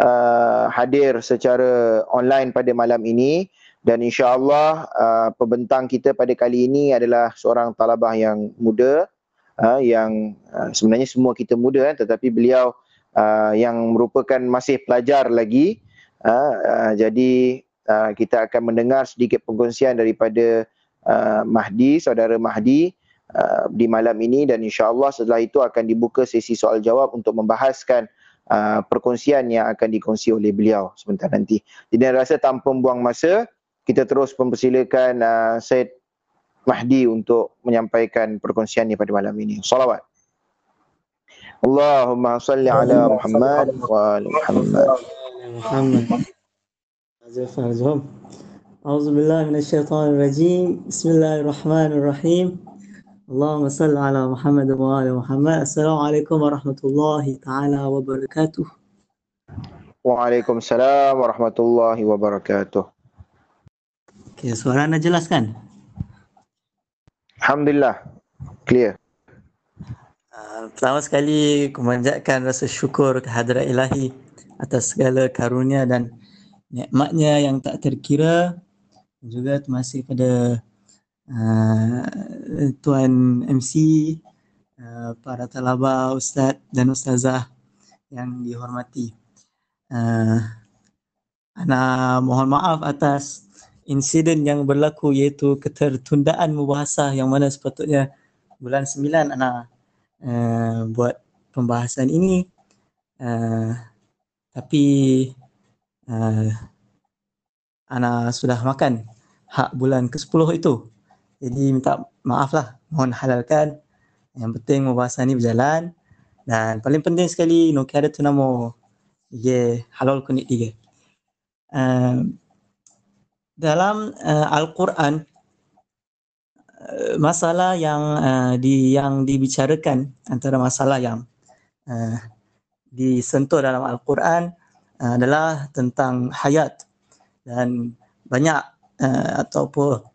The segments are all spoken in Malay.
uh, hadir secara online pada malam ini. Dan insyaallah uh, pembentang kita pada kali ini adalah seorang talabah yang muda uh, yang uh, sebenarnya semua kita muda kan tetapi beliau uh, yang merupakan masih pelajar lagi. Uh, uh, jadi uh, kita akan mendengar sedikit perkongsian daripada uh, Mahdi saudara Mahdi uh, di malam ini. Dan insyaallah setelah itu akan dibuka sesi soal jawab untuk membahaskan uh, perkongsian yang akan dikongsi oleh beliau sebentar nanti. Jadi rasa tanpa buang masa kita terus mempersilakan uh, Syed Mahdi untuk menyampaikan perkongsian ini pada malam ini. Salawat. Allahumma salli ala Muhammad wa ala Muhammad. Muhammad. أعوذ بالله من الشيطان الرجيم بسم الله الرحمن الرحيم Allahumma salli ala Muhammad wa ala Muhammad. Assalamualaikum warahmatullahi taala wabarakatuh. Waalaikumsalam warahmatullahi wabarakatuh. Okay, suara anda jelas kan? Alhamdulillah. Clear. Ah, pertama sekali, kumanjatkan rasa syukur kehadirat ilahi atas segala karunia dan nikmatnya yang tak terkira juga masih pada uh, Tuan MC, uh, para talabah, ustaz dan ustazah yang dihormati. Ana mohon maaf atas insiden yang berlaku iaitu ketertundaan mubahasah yang mana sepatutnya bulan 9 anak uh, buat pembahasan ini uh, tapi uh, anak sudah makan hak bulan ke-10 itu jadi minta maaf lah. Mohon halalkan. Yang penting pembahasan ini berjalan. Dan paling penting sekali no kira tu nama. Ye halal kunik tiga. Uh, dalam uh, Al-Quran uh, masalah yang uh, di yang dibicarakan antara masalah yang uh, disentuh dalam Al-Quran uh, adalah tentang hayat. Dan banyak uh, ataupun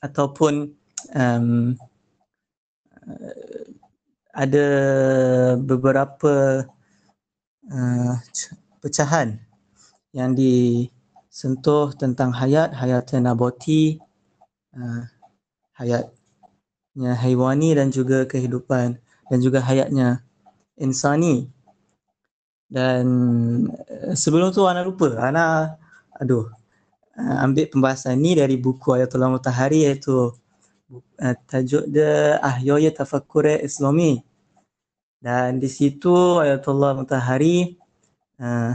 ataupun um, ada beberapa uh, pecahan yang di sentuh tentang hayat, hayat nabati, uh, hayatnya haiwani dan juga kehidupan dan juga hayatnya insani. Dan sebelum tu Ana lupa, Ana aduh uh, ambil pembahasan ni dari buku Ayatullah Mutahari iaitu uh, tajuk dia Ahyoya Tafakkur Islami. Dan di situ Ayatullah Mutahari uh,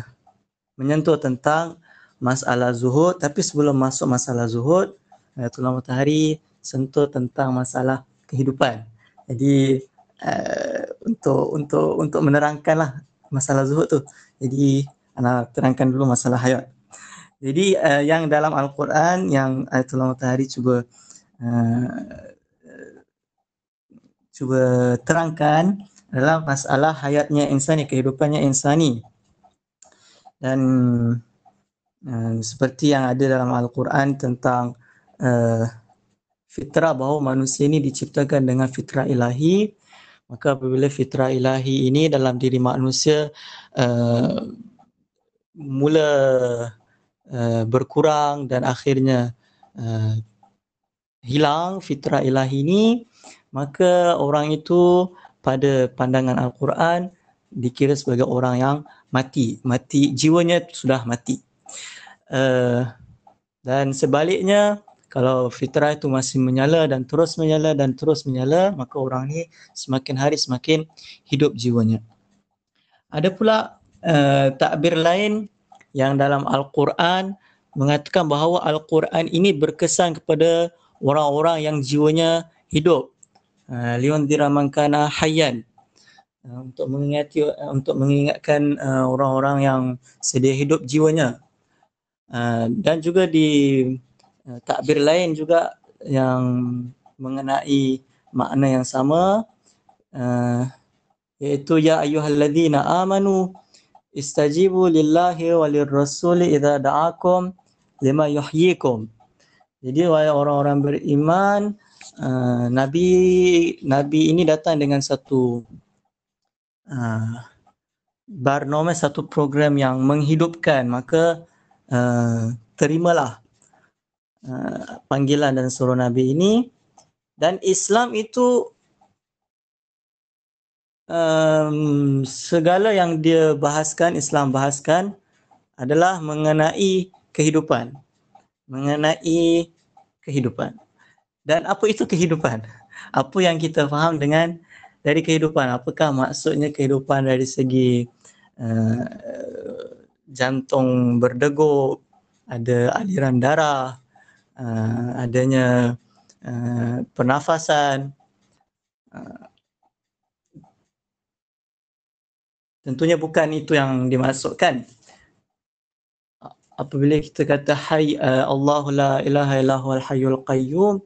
menyentuh tentang masalah zuhud tapi sebelum masuk masalah zuhud Ayatullah Matahari sentuh tentang masalah kehidupan. Jadi uh, untuk untuk untuk menerangkanlah masalah zuhud tu. Jadi ana terangkan dulu masalah hayat. Jadi uh, yang dalam Al-Quran yang Ayatullah Matahari cuba uh, cuba terangkan adalah masalah hayatnya insani, kehidupannya insani. Dan Uh, seperti yang ada dalam Al-Quran tentang uh, fitrah bahawa manusia ini diciptakan dengan fitrah ilahi maka apabila fitrah ilahi ini dalam diri manusia uh, mula uh, berkurang dan akhirnya uh, hilang fitrah ilahi ini maka orang itu pada pandangan Al-Quran dikira sebagai orang yang mati. Mati jiwanya sudah mati. Uh, dan sebaliknya kalau fitrah itu masih menyala dan terus menyala dan terus menyala maka orang ini semakin hari semakin hidup jiwanya. Ada pula uh, takbir lain yang dalam Al-Quran mengatakan bahawa Al-Quran ini berkesan kepada orang-orang yang jiwanya hidup. Uh, liwan diramangkana hayyan. Untuk mengingati untuk mengingatkan uh, orang-orang yang sedia hidup jiwanya. Ah, dan juga di uh, takbir lain juga yang mengenai makna yang sama uh, iaitu ya ayyuhalladzina amanu istajibu lillahi walir rasuli idza da'akum lima yuhyikum. Jadi wahai orang-orang beriman uh, nabi nabi ini datang dengan satu uh, Barnome satu program yang menghidupkan. Maka uh, terimalah uh, panggilan dan suruh Nabi ini. Dan Islam itu um, segala yang dia bahaskan Islam bahaskan adalah mengenai kehidupan. Mengenai kehidupan. Dan apa itu kehidupan? Apa yang kita faham dengan dari kehidupan? Apakah maksudnya kehidupan dari segi uh, jantung berdegup ada aliran darah uh, adanya uh, pernafasan uh, tentunya bukan itu yang dimaksudkan. Apabila kita kata hai uh, Allahu la ilaha illahu al hayyul qayyum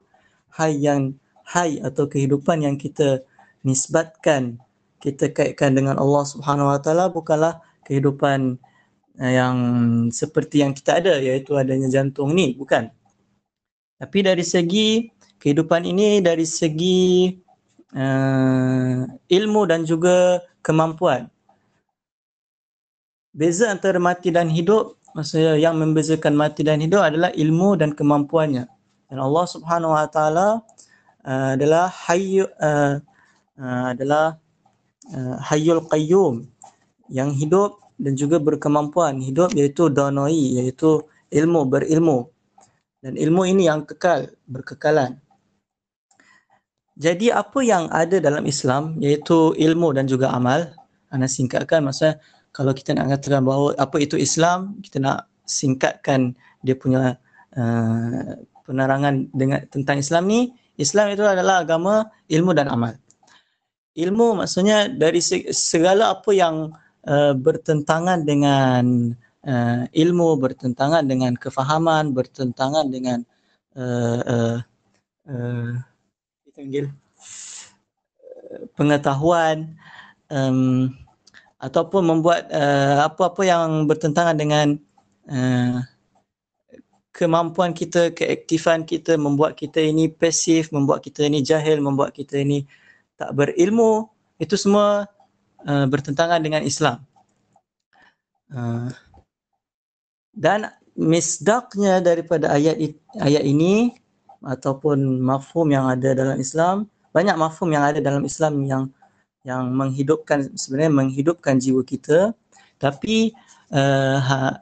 hai yang hai atau kehidupan yang kita nisbatkan kita kaitkan dengan Allah Subhanahu Wa Taala bukanlah kehidupan eh, yang seperti yang kita ada iaitu adanya jantung ni. Bukan. Tapi dari segi kehidupan ini dari segi uh, ilmu dan juga kemampuan beza antara mati dan hidup maksudnya yang membezakan mati dan hidup adalah ilmu dan kemampuannya. Dan Allah Subhanahu Wa Taala uh, adalah hayy uh, uh, adalah uh, hayyul qayyum yang hidup dan juga berkemampuan. Hidup iaitu danai iaitu ilmu berilmu. Dan ilmu ini yang kekal berkekalan. Jadi apa yang ada dalam Islam iaitu ilmu dan juga amal? Ana singkatkan maksudnya kalau kita nak katakan bahawa apa itu Islam kita nak singkatkan dia punya uh, penerangan dengan tentang Islam ni Islam itu adalah agama ilmu dan amal. Ilmu maksudnya dari segala apa yang uh, bertentangan dengan uh, ilmu, bertentangan dengan kefahaman, bertentangan dengan uh, uh, uh, pengetahuan um, ataupun membuat uh, apa-apa yang bertentangan dengan uh, kemampuan kita, keaktifan kita membuat kita ini pasif, membuat kita ini jahil, membuat kita ini tak berilmu, itu semua uh, bertentangan dengan Islam. Uh, dan misdaknya daripada ayat ayat ini ataupun mafhum yang ada dalam Islam, banyak mafhum yang ada dalam Islam yang yang menghidupkan sebenarnya menghidupkan jiwa kita tapi uh, ha,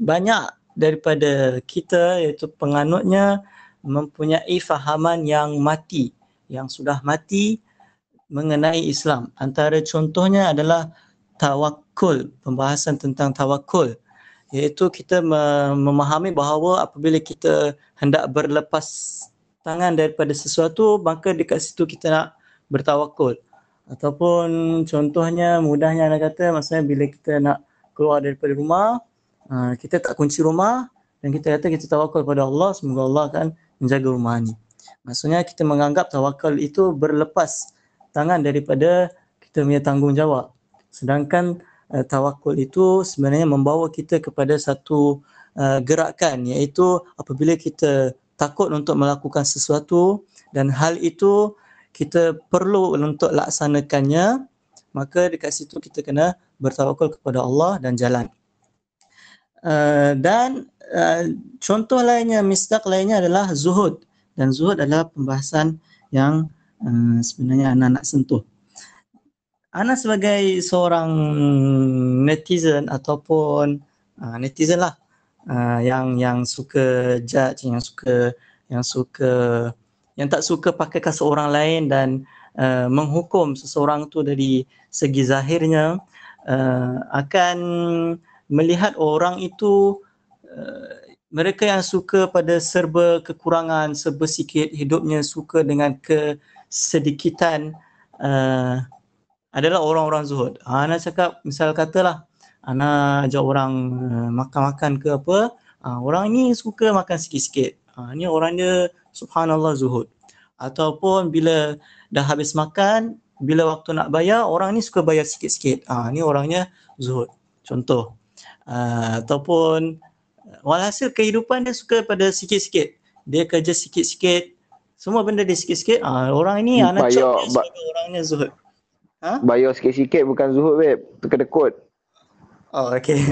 banyak daripada kita iaitu penganutnya mempunyai fahaman yang mati yang sudah mati mengenai Islam. Antara contohnya adalah tawakul pembahasan tentang tawakul iaitu kita memahami bahawa apabila kita hendak berlepas tangan daripada sesuatu maka dekat situ kita nak bertawakul ataupun contohnya mudahnya nak kata maksudnya bila kita nak keluar daripada rumah Ah, kita tak kunci rumah dan kita kata kita tawakal kepada Allah semoga Allah akan menjaga rumah ni. Maksudnya kita menganggap tawakal itu berlepas tangan daripada kita punya tanggungjawab. Sedangkan uh, tawakal itu sebenarnya membawa kita kepada satu uh, gerakan iaitu apabila kita takut untuk melakukan sesuatu dan hal itu kita perlu untuk laksanakannya maka dekat situ kita kena bertawakal kepada Allah dan jalan. Uh, dan uh, contoh lainnya, misdak lainnya adalah zuhud. Dan zuhud adalah pembahasan yang uh, sebenarnya anak nak sentuh. Ana sebagai seorang netizen ataupun uh, netizen lah uh, yang yang suka judge, yang suka yang suka yang tak suka pakai kasa orang lain dan uh, menghukum seseorang tu dari segi zahirnya uh, akan melihat orang itu uh, mereka yang suka pada serba kekurangan, serba sikit hidupnya suka dengan kesedikitan uh, adalah orang-orang zuhud. Ha, Ana cakap misal katalah Ana ajak orang uh, makan-makan ke apa, uh, orang ni suka makan sikit-sikit. Ha, ni orang dia subhanallah zuhud. Ataupun bila dah habis makan, bila waktu nak bayar, orang ni suka bayar sikit-sikit. Ha, ni orangnya zuhud. Contoh. Uh, ataupun walhasil kehidupan dia suka pada sikit-sikit. Dia kerja sikit-sikit. Semua benda dia sikit-sikit. Uh, orang ini anak cok ba- orangnya zuhud. Ha? Bayar sikit-sikit bukan zuhud, babe. Terkedekut. Oh, okay.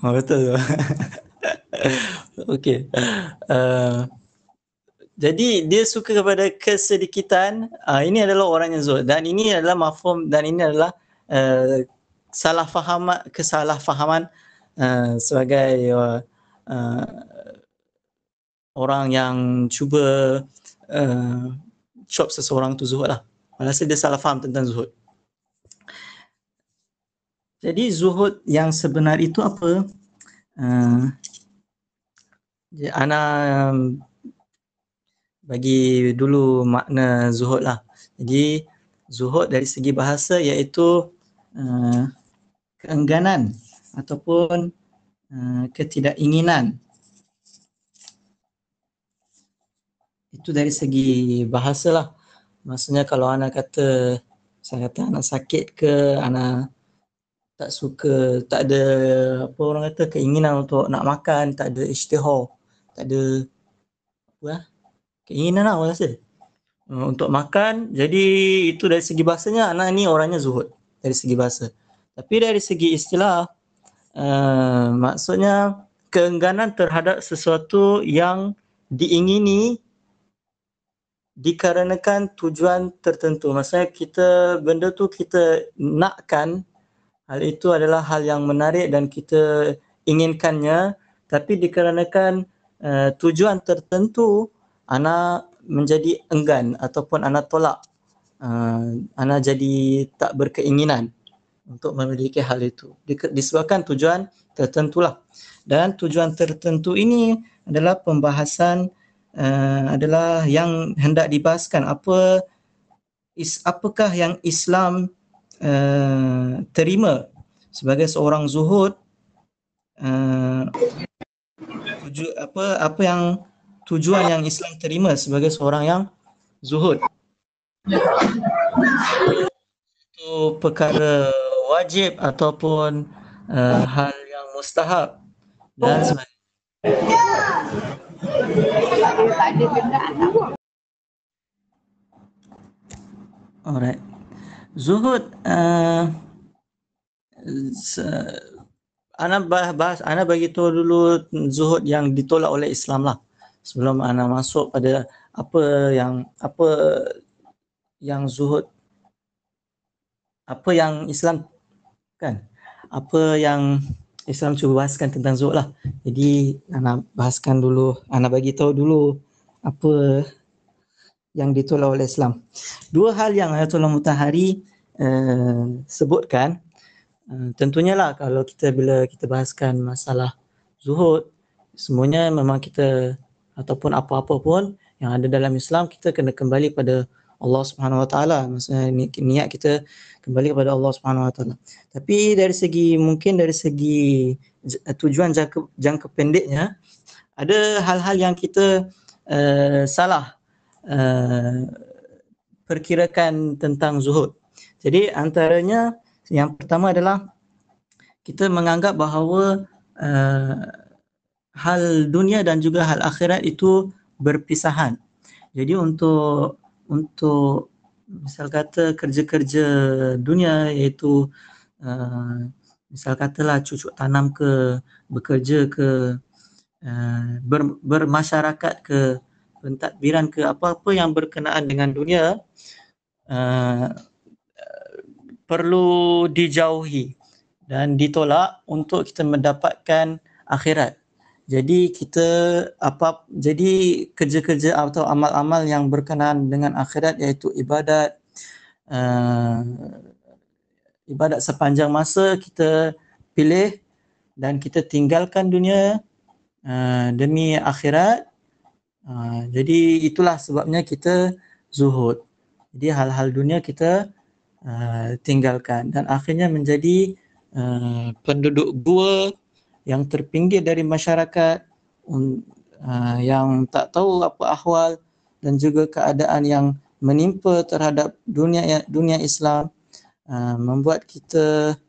oh, betul. okay. Uh, jadi dia suka kepada kesedikitan. Uh, ini adalah orang yang zuhud dan ini adalah mafhum dan ini adalah uh, salah faham kesalahfahaman uh, sebagai uh, uh, orang yang cuba uh, cop seseorang tu zuhud lah. Rasa dia salah faham tentang zuhud. Jadi zuhud yang sebenar itu apa? Uh, Ana bagi dulu makna zuhud lah. Jadi zuhud dari segi bahasa iaitu uh, keengganan ataupun uh, ketidakinginan. Itu dari segi bahasa lah. Maksudnya kalau anak kata, saya kata anak sakit ke, anak tak suka, tak ada apa orang kata keinginan untuk nak makan, tak ada ishtihar, tak ada apa lah, keinginan lah orang rasa uh, untuk makan. Jadi itu dari segi bahasanya anak ni orangnya zuhud dari segi bahasa. Tapi dari segi istilah, uh, maksudnya keengganan terhadap sesuatu yang diingini dikarenakan tujuan tertentu. Maksudnya kita benda tu kita nakkan hal itu adalah hal yang menarik dan kita inginkannya tapi dikarenakan uh, tujuan tertentu anak menjadi enggan ataupun anak tolak. Uh, anak jadi tak berkeinginan untuk memiliki hal itu. Disebabkan tujuan tertentu lah dan tujuan tertentu ini adalah pembahasan uh, adalah yang hendak dibahaskan. Apa is, apakah yang Islam uh, terima? Sebagai seorang zuhud uh, tuju, apa apa yang tujuan yang Islam terima sebagai seorang yang zuhud? Itu perkara wajib ataupun uh, hal yang mustahab dan sebagainya Alright. Zuhud uh, ana bahas, ana bagi tahu dulu zuhud yang ditolak oleh Islam lah. Sebelum ana masuk pada apa yang apa yang zuhud. Apa yang Islam kan? Apa yang Islam cuba bahaskan tentang zuhud lah. Jadi ana bahaskan dulu ana bagi tahu dulu apa yang ditolak oleh Islam. Dua hal yang Ayatullah Mutahari uh, sebutkan Uh, tentunya lah kalau kita bila kita bahaskan masalah zuhud semuanya memang kita ataupun apa-apa pun yang ada dalam Islam kita kena kembali pada Allah Subhanahu Wa Taala. Maksudnya niat kita kembali kepada Allah Subhanahu Wa Taala. Tapi dari segi mungkin dari segi tujuan jangka jangka pendeknya ada hal-hal yang kita uh, salah uh, perkirakan tentang zuhud. Jadi antaranya yang pertama adalah kita menganggap bahawa uh, hal dunia dan juga hal akhirat itu berpisahan. Jadi untuk untuk misal kata kerja-kerja dunia iaitu uh, misal katalah cucuk tanam ke bekerja ke uh, ber, bermasyarakat ke pentadbiran ke apa-apa yang berkenaan dengan dunia uh, perlu dijauhi dan ditolak untuk kita mendapatkan akhirat. Jadi kita apa jadi kerja-kerja atau amal-amal yang berkenaan dengan akhirat iaitu ibadat uh, ibadat sepanjang masa kita pilih dan kita tinggalkan dunia uh, demi akhirat. Uh, jadi itulah sebabnya kita zuhud. Jadi hal-hal dunia kita Uh, tinggalkan. Dan akhirnya menjadi uh, penduduk gua yang terpinggir dari masyarakat uh, yang tak tahu apa ahwal dan juga keadaan yang menimpa terhadap dunia dunia Islam uh, membuat kita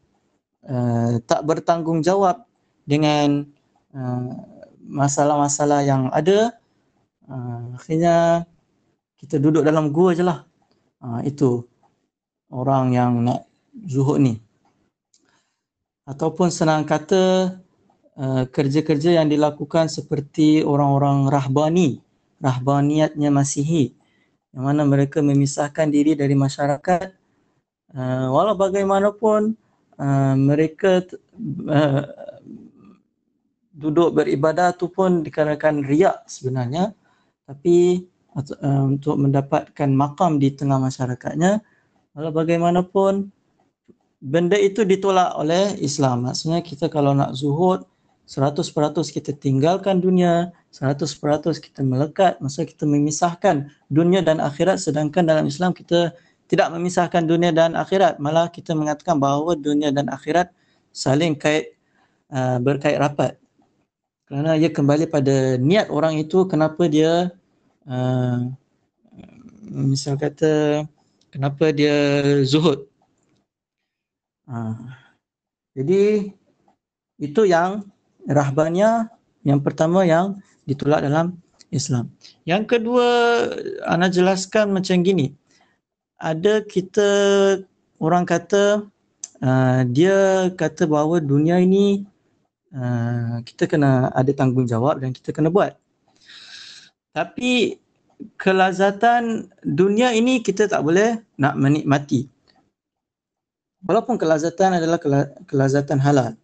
uh, tak bertanggungjawab dengan uh, masalah-masalah yang ada. Uh, akhirnya kita duduk dalam gua je lah. Uh, itu orang yang nak zuhud ni. Ataupun senang kata uh, kerja-kerja yang dilakukan seperti orang-orang rahbani, rahbaniyatnya masihi. Yang mana mereka memisahkan diri dari masyarakat. Uh, walau bagaimanapun uh, mereka uh, duduk beribadah tu pun dikarenakan riak sebenarnya. Tapi uh, untuk mendapatkan makam di tengah masyarakatnya walau bagaimanapun benda itu ditolak oleh Islam maksudnya kita kalau nak zuhud 100% kita tinggalkan dunia, 100% kita melekat, masa kita memisahkan dunia dan akhirat sedangkan dalam Islam kita tidak memisahkan dunia dan akhirat, malah kita mengatakan bahawa dunia dan akhirat saling kait uh, berkait rapat. Kerana ia kembali pada niat orang itu kenapa dia uh, misal kata kenapa dia zuhud. Uh, jadi itu yang rahbannya yang pertama yang ditolak dalam Islam. Yang kedua, ana jelaskan macam gini. Ada kita orang kata uh, dia kata bahawa dunia ini uh, kita kena ada tanggungjawab dan kita kena buat. Tapi kelazatan dunia ini kita tak boleh nak menikmati. Walaupun kelazatan adalah kelazatan halal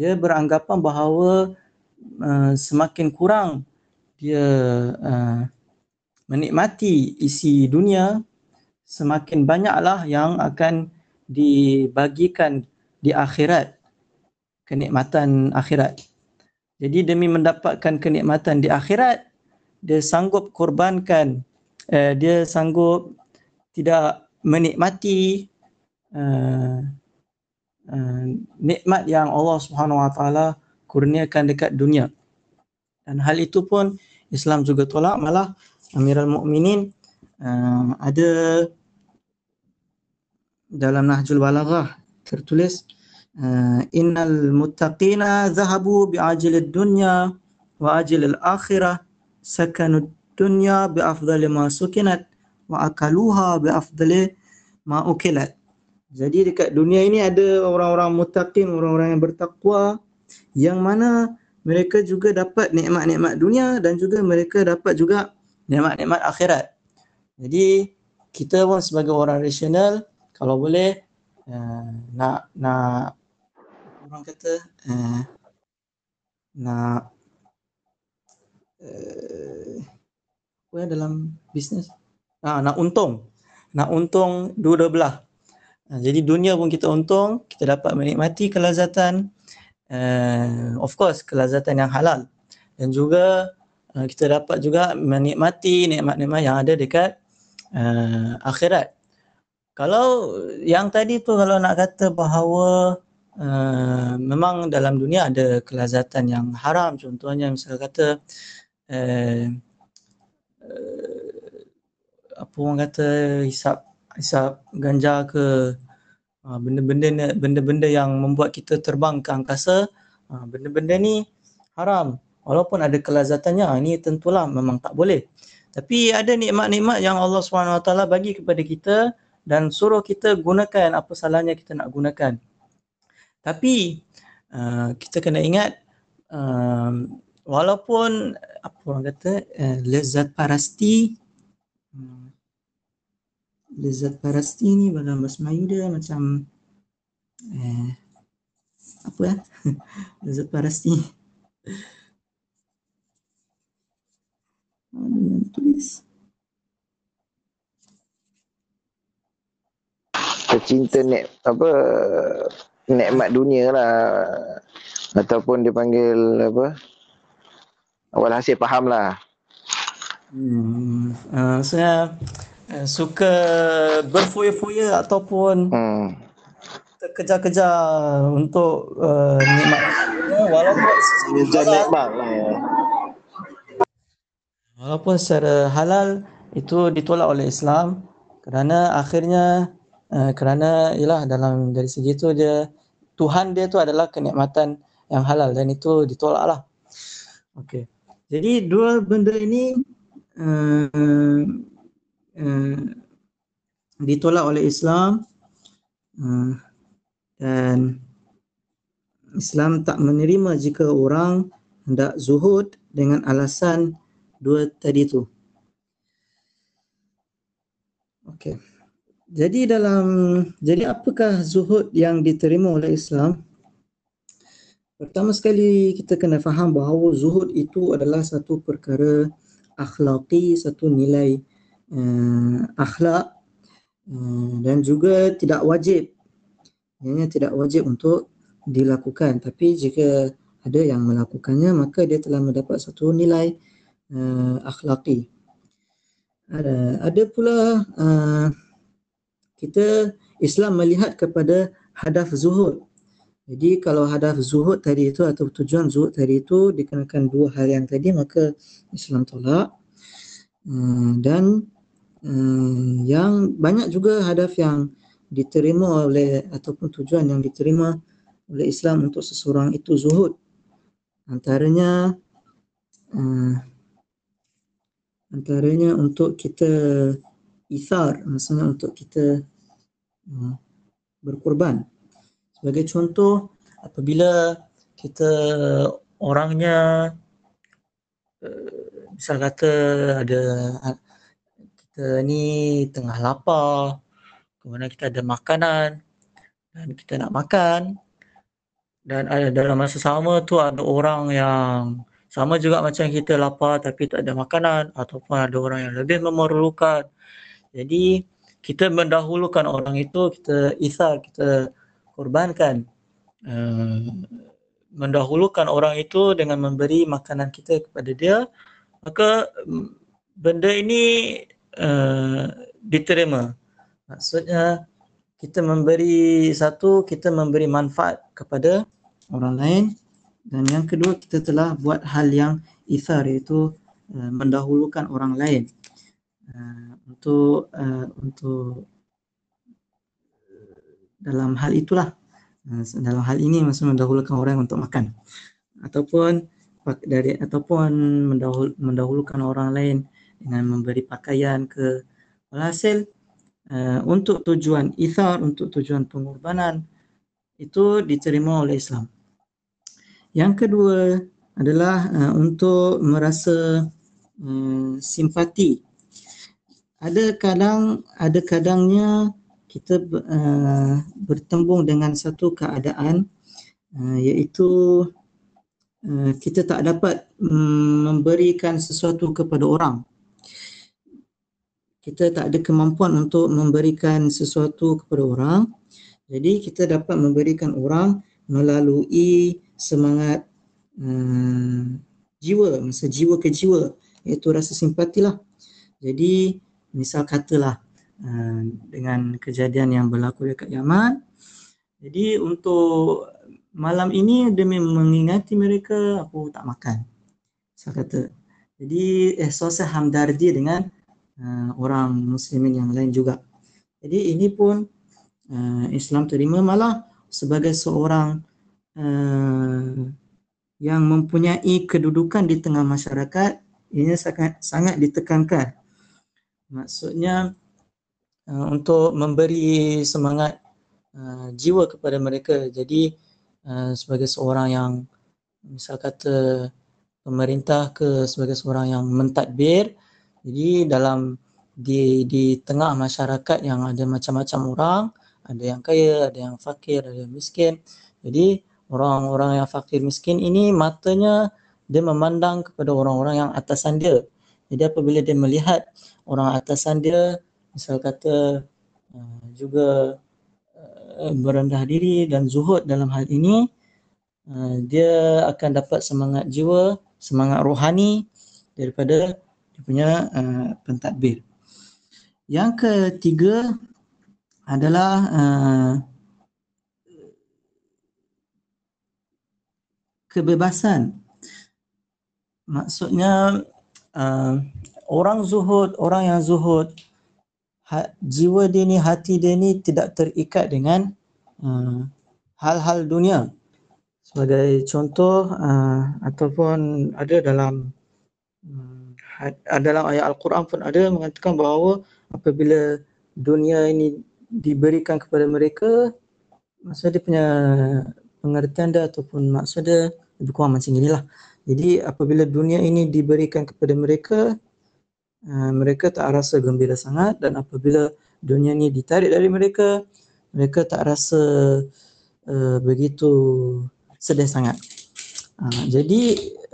dia beranggapan bahawa uh, semakin kurang dia uh, menikmati isi dunia semakin banyaklah yang akan dibagikan di akhirat kenikmatan akhirat jadi demi mendapatkan kenikmatan di akhirat dia sanggup korbankan uh, dia sanggup tidak menikmati uh, uh, nikmat yang Allah Subhanahu Wa Taala kurniakan dekat dunia. Dan hal itu pun Islam juga tolak malah Amirul Mukminin uh, ada dalam Nahjul Balaghah tertulis uh, innal muttaqina zahabu bi ajilid dunya wa ajilil akhirah sakanud dunya bi afdali ma sukinat wa akaluha bi afdali ma ukilat jadi dekat dunia ini ada orang-orang mutaqin, orang-orang yang bertakwa yang mana mereka juga dapat nikmat-nikmat dunia dan juga mereka dapat juga nikmat-nikmat akhirat. Jadi kita pun sebagai orang rasional kalau boleh uh, nak nak orang kata uh, nak apa dalam bisnes? Ah, nak untung. Nak untung dua-dua belah. Ha, jadi dunia pun kita untung, kita dapat menikmati kelazatan. Uh, of course kelazatan yang halal. Dan juga uh, kita dapat juga menikmati nikmat-nikmat yang ada dekat uh, akhirat. Kalau yang tadi tu kalau nak kata bahawa uh, memang dalam dunia ada kelazatan yang haram. Contohnya misal kata uh, uh, apa orang kata hisap hisap ganja ke ah, benda-benda benda-benda yang membuat kita terbang ke angkasa ah, benda-benda ni haram. Walaupun ada kelazatannya ini ah, tentulah memang tak boleh. Tapi ada nikmat-nikmat yang Allah SWT bagi kepada kita dan suruh kita gunakan apa salahnya kita nak gunakan. Tapi kita kena ingat walaupun apa orang kata uh, lezat parasti. Hmm, lezat parasti ni dalam bahasa Melayu dia macam eh, apa ya lezat parasti. Ada yang tulis. Nek apa nikmat dunia lah. Ataupun dipanggil apa awal hasil faham lah hmm, uh, saya Eh, suka berfoya-foya ataupun hmm. terkejar-kejar untuk uh, nikmat walaupun secara nikmat lah ya. Walaupun secara halal itu ditolak oleh Islam kerana akhirnya uh, kerana ialah dalam dari segi itu dia Tuhan dia tu adalah kenikmatan yang halal dan itu ditolak lah. Okey. Jadi dua benda ini uh, Eh, ditolak oleh Islam uh, dan Islam tak menerima jika orang hendak zuhud dengan alasan dua tadi tu. Okey. Jadi dalam jadi apakah zuhud yang diterima oleh Islam? Pertama sekali kita kena faham bahawa zuhud itu adalah satu perkara akhlaki, satu nilai uh, akhlak uh, dan juga tidak wajib. Ini tidak wajib untuk dilakukan tapi jika ada yang melakukannya maka dia telah mendapat satu nilai uh, akhlaki. Ada ada pula uh, kita Islam melihat kepada hadaf zuhud. Jadi kalau hadaf zuhud tadi itu atau tujuan zuhud tadi itu dikenakan dua hal yang tadi maka Islam tolak. Uh, dan uh, yang banyak juga hadaf yang diterima oleh ataupun tujuan yang diterima oleh Islam untuk seseorang itu zuhud. Antaranya uh, antaranya untuk kita ithar, maksudnya untuk kita berkorban. Sebagai contoh, apabila kita orangnya uh, misal kata ada kita ni tengah lapar, kemudian kita ada makanan dan kita nak makan, dan ada dalam masa sama tu ada orang yang sama juga macam kita lapar tapi tak ada makanan ataupun ada orang yang lebih memerlukan. Jadi kita mendahulukan orang itu, kita isar, kita korbankan. Uh, mendahulukan orang itu dengan memberi makanan kita kepada dia, maka benda ini uh, diterima. Maksudnya kita memberi satu, kita memberi manfaat kepada orang lain dan yang kedua kita telah buat hal yang ithar iaitu uh, mendahulukan orang lain uh, untuk uh, untuk dalam hal itulah uh, dalam hal ini maksud mendahulukan orang untuk makan ataupun dari ataupun mendahul, mendahulukan orang lain dengan memberi pakaian ke hasil uh, untuk tujuan ithar, untuk tujuan pengorbanan itu diterima oleh Islam. Yang kedua adalah uh, untuk merasa uh, simpati. Ada kadang ada kadangnya kita uh, bertembung dengan satu keadaan uh, iaitu uh, kita tak dapat um, memberikan sesuatu kepada orang kita tak ada kemampuan untuk memberikan sesuatu kepada orang. Jadi kita dapat memberikan orang melalui semangat uh, jiwa, masa jiwa ke jiwa iaitu rasa simpati lah. Jadi misal katalah uh, dengan kejadian yang berlaku dekat Yaman. Jadi untuk malam ini demi mengingati mereka aku tak makan. Saya kata. Jadi eh sosial hamdardi dengan uh, orang muslimin yang lain juga. Jadi ini pun uh, Islam terima malah sebagai seorang uh, yang mempunyai kedudukan di tengah masyarakat ini sangat sangat ditekankan. Maksudnya uh, untuk memberi semangat uh, jiwa kepada mereka. Jadi uh, sebagai seorang yang misal kata pemerintah ke sebagai seorang yang mentadbir jadi dalam di di tengah masyarakat yang ada macam-macam orang, ada yang kaya, ada yang fakir, ada yang miskin. Jadi orang-orang yang fakir miskin ini matanya dia memandang kepada orang-orang yang atasan dia. Jadi apabila dia melihat orang atasan dia misal kata uh, juga uh, berendah diri dan zuhud dalam hal ini uh, dia akan dapat semangat jiwa, semangat rohani daripada dia punya uh, pentadbir. Yang ketiga adalah uh, kebebasan. Maksudnya uh, orang zuhud, orang yang zuhud, ha, jiwa dia ni, hati dia ni tidak terikat dengan uh, hal-hal dunia. Sebagai contoh uh, ataupun ada dalam um, dalam ayat Al-Quran pun ada mengatakan bahawa apabila dunia ini diberikan kepada mereka maksud dia punya pengertian dia ataupun maksud dia lebih kurang macam inilah. Jadi apabila dunia ini diberikan kepada mereka uh, mereka tak rasa gembira sangat dan apabila dunia ini ditarik dari mereka mereka tak rasa uh, begitu sedih sangat. Uh, jadi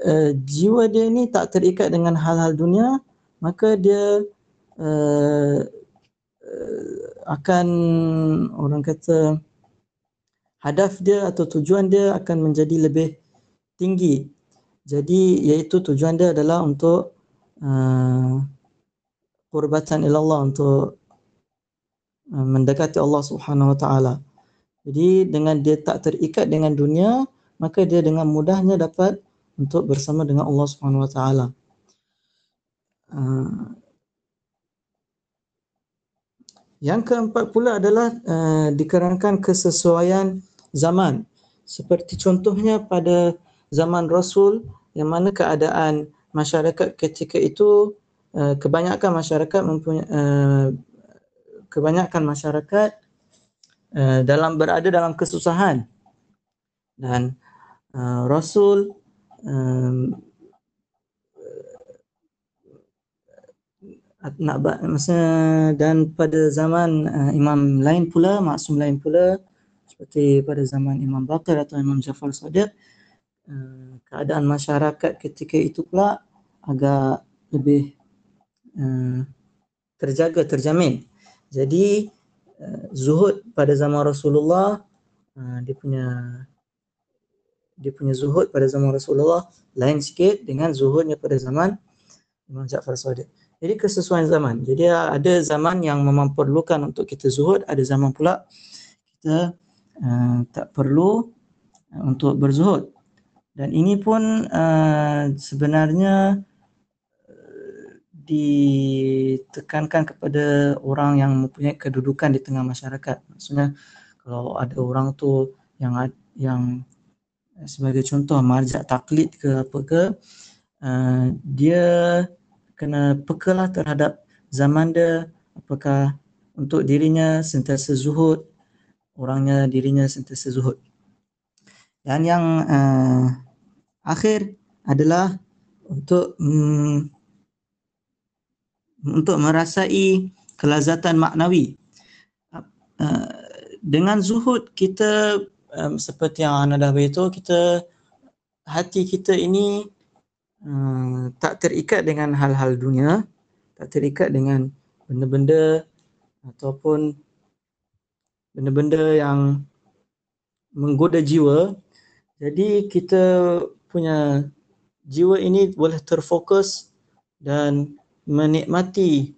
uh, jiwa dia ni tak terikat dengan hal-hal dunia maka dia uh, uh, akan orang kata hadaf dia atau tujuan dia akan menjadi lebih tinggi. Jadi iaitu tujuan dia adalah untuk uh, qurbatan ilallah untuk uh, mendekati Allah Subhanahu Wa Taala. Jadi dengan dia tak terikat dengan dunia, maka dia dengan mudahnya dapat untuk bersama dengan Allah Subhanahu Wa Taala. Uh, yang keempat pula adalah uh, dikarenakan kesesuaian zaman. Seperti contohnya pada zaman Rasul yang mana keadaan masyarakat ketika itu uh, kebanyakan masyarakat mempunyai uh, kebanyakan masyarakat uh, dalam berada dalam kesusahan. Dan uh, Rasul um, nak masa dan pada zaman uh, imam lain pula maksum lain pula seperti pada zaman Imam Baqir atau Imam Jafar Sadiq uh, keadaan masyarakat ketika itu pula agak lebih uh, terjaga terjamin jadi uh, zuhud pada zaman Rasulullah uh, dia punya dia punya zuhud pada zaman Rasulullah lain sikit dengan zuhudnya pada zaman Imam Jafar Sadiq jadi kesesuaian zaman. Jadi ada zaman yang memerlukan untuk kita zuhud, ada zaman pula kita uh, tak perlu uh, untuk berzuhud. Dan ini pun uh, sebenarnya ditekankan kepada orang yang mempunyai kedudukan di tengah masyarakat. Maksudnya kalau ada orang tu yang yang sebagai contoh marjak taklid ke apa ke uh, dia kena pekalah terhadap zaman dia apakah untuk dirinya sentiasa zuhud orangnya dirinya sentiasa zuhud dan yang uh, akhir adalah untuk um, untuk merasai kelazatan maknawi uh, dengan zuhud kita um, seperti yang anda dah beritahu kita hati kita ini Hmm, tak terikat dengan hal-hal dunia, tak terikat dengan benda-benda ataupun benda-benda yang menggoda jiwa. Jadi kita punya jiwa ini boleh terfokus dan menikmati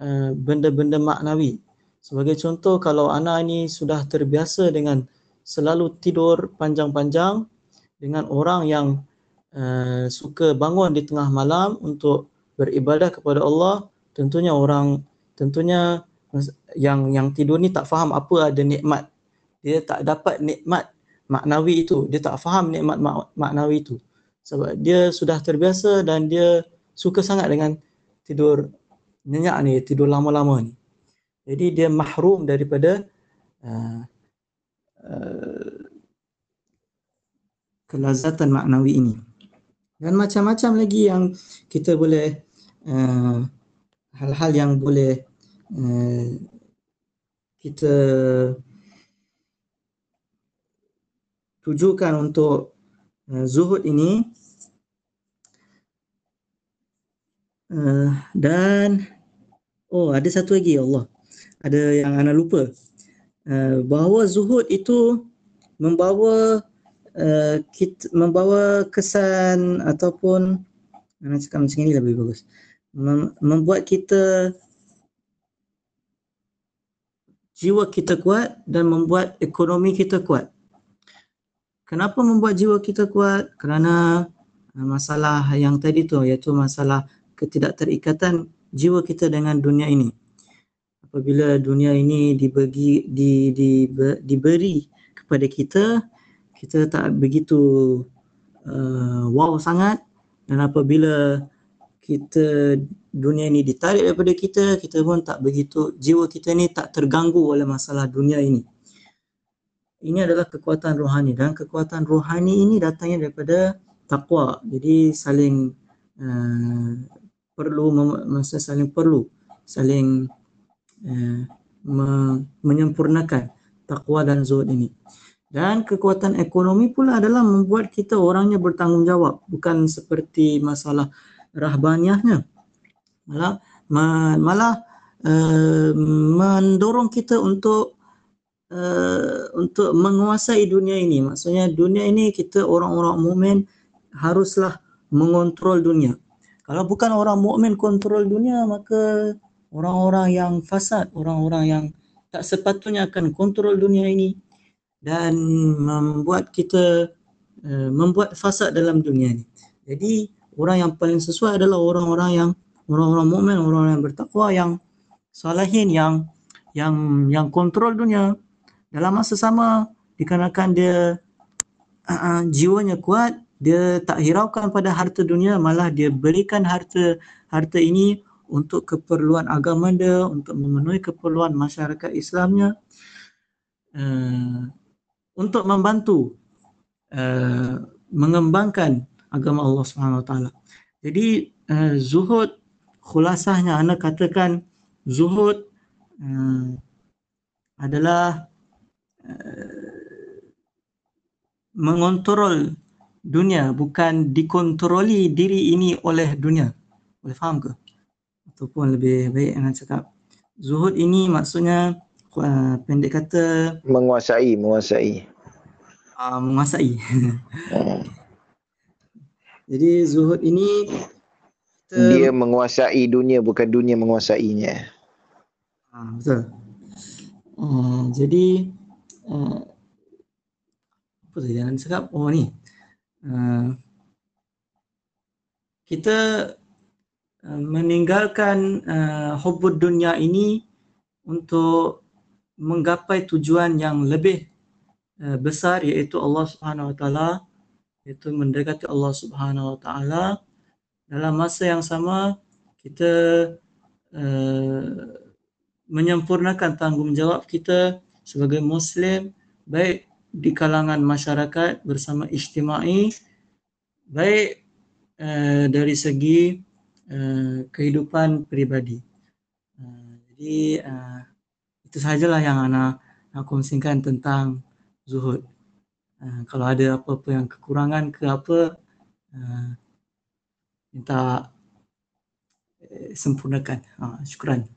uh, benda-benda maknawi. Sebagai contoh kalau anak ini sudah terbiasa dengan selalu tidur panjang-panjang dengan orang yang uh, suka bangun di tengah malam untuk beribadah kepada Allah, tentunya orang tentunya yang yang tidur ni tak faham apa ada nikmat. Dia tak dapat nikmat maknawi itu. Dia tak faham nikmat mak- maknawi itu. Sebab dia sudah terbiasa dan dia suka sangat dengan tidur nyenyak ni, tidur lama-lama ni. Jadi dia mahrum daripada uh, uh, kelazatan maknawi ini dan macam-macam lagi yang kita boleh uh, hal-hal yang boleh uh, kita tujukan untuk uh, zuhud ini uh, dan oh ada satu lagi ya Allah. Ada yang anda lupa. Uh, bahawa zuhud itu membawa uh, kita membawa kesan ataupun nak cakap macam ini lebih bagus. Mem- membuat kita jiwa kita kuat dan membuat ekonomi kita kuat. Kenapa membuat jiwa kita kuat? Kerana masalah yang tadi tu iaitu masalah ketidakterikatan jiwa kita dengan dunia ini apabila dunia ini dibagi di, di, di, diberi kepada kita kita tak begitu uh, wow sangat dan apabila kita dunia ini ditarik daripada kita, kita pun tak begitu, jiwa kita ni tak terganggu oleh masalah dunia ini. Ini adalah kekuatan rohani dan kekuatan rohani ini datangnya daripada takwa. Jadi saling uh, perlu, masa saling perlu, saling me- menyempurnakan takwa dan zuhud ini. Dan kekuatan ekonomi pula adalah membuat kita orangnya bertanggungjawab. Bukan seperti masalah rahbaniahnya malah malah uh, mendorong kita untuk uh, untuk menguasai dunia ini maksudnya dunia ini kita orang-orang mukmin haruslah mengontrol dunia kalau bukan orang mukmin kontrol dunia maka orang-orang yang fasad orang-orang yang tak sepatutnya akan kontrol dunia ini dan membuat kita uh, membuat fasad dalam dunia ini. Jadi orang yang paling sesuai adalah orang-orang yang orang-orang mukmin, orang-orang yang bertakwa yang salihin yang yang yang kontrol dunia. Dalam masa sama dikarenakan dia uh, uh, jiwanya kuat dia tak hiraukan pada harta dunia malah dia berikan harta harta ini untuk keperluan agama dia untuk memenuhi keperluan masyarakat Islamnya uh, untuk membantu uh, mengembangkan agama Allah Subhanahu Taala. Jadi uh, zuhud khulasahnya anda katakan zuhud uh, adalah uh, mengontrol dunia bukan dikontroli diri ini oleh dunia. Boleh faham ke? Ataupun lebih baik dengan cakap zuhud ini maksudnya uh, pendek kata menguasai menguasai uh, menguasai. Hmm. Jadi zuhud ini kita... dia menguasai dunia bukan dunia menguasainya. Ha, betul. Uh, jadi uh, apa tadi jangan cakap oh ni. Uh, kita uh, meninggalkan uh, hubbud dunia ini untuk menggapai tujuan yang lebih uh, besar iaitu Allah Subhanahu Wa Taala itu mendekati Allah Subhanahu Wa Taala. Dalam masa yang sama kita uh, menyempurnakan tanggungjawab kita sebagai muslim baik di kalangan masyarakat bersama ijtimai baik uh, dari segi uh, kehidupan peribadi. Uh, jadi uh, itu sajalah yang ana nak kongsikan tentang zuhud. Ah, kalau ada apa-apa yang kekurangan ke apa uh, minta uh, sempurnakan uh, syukran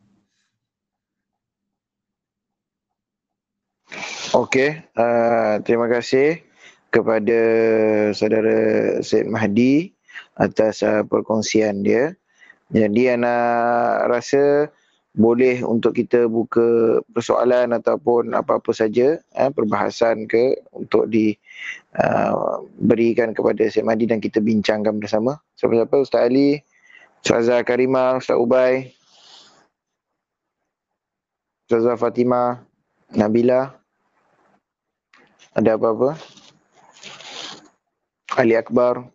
Okey, uh, terima kasih kepada saudara Syed Mahdi atas uh, perkongsian dia. Jadi anak rasa boleh untuk kita buka persoalan ataupun apa-apa saja eh, perbahasan ke untuk diberikan uh, kepada Syed Mahdi dan kita bincangkan bersama. Siapa-siapa? Ustaz Ali, Ustazah Karimah, Ustaz Ubay, Ustazah Fatimah, Nabila. Ada apa-apa? Ali Akbar.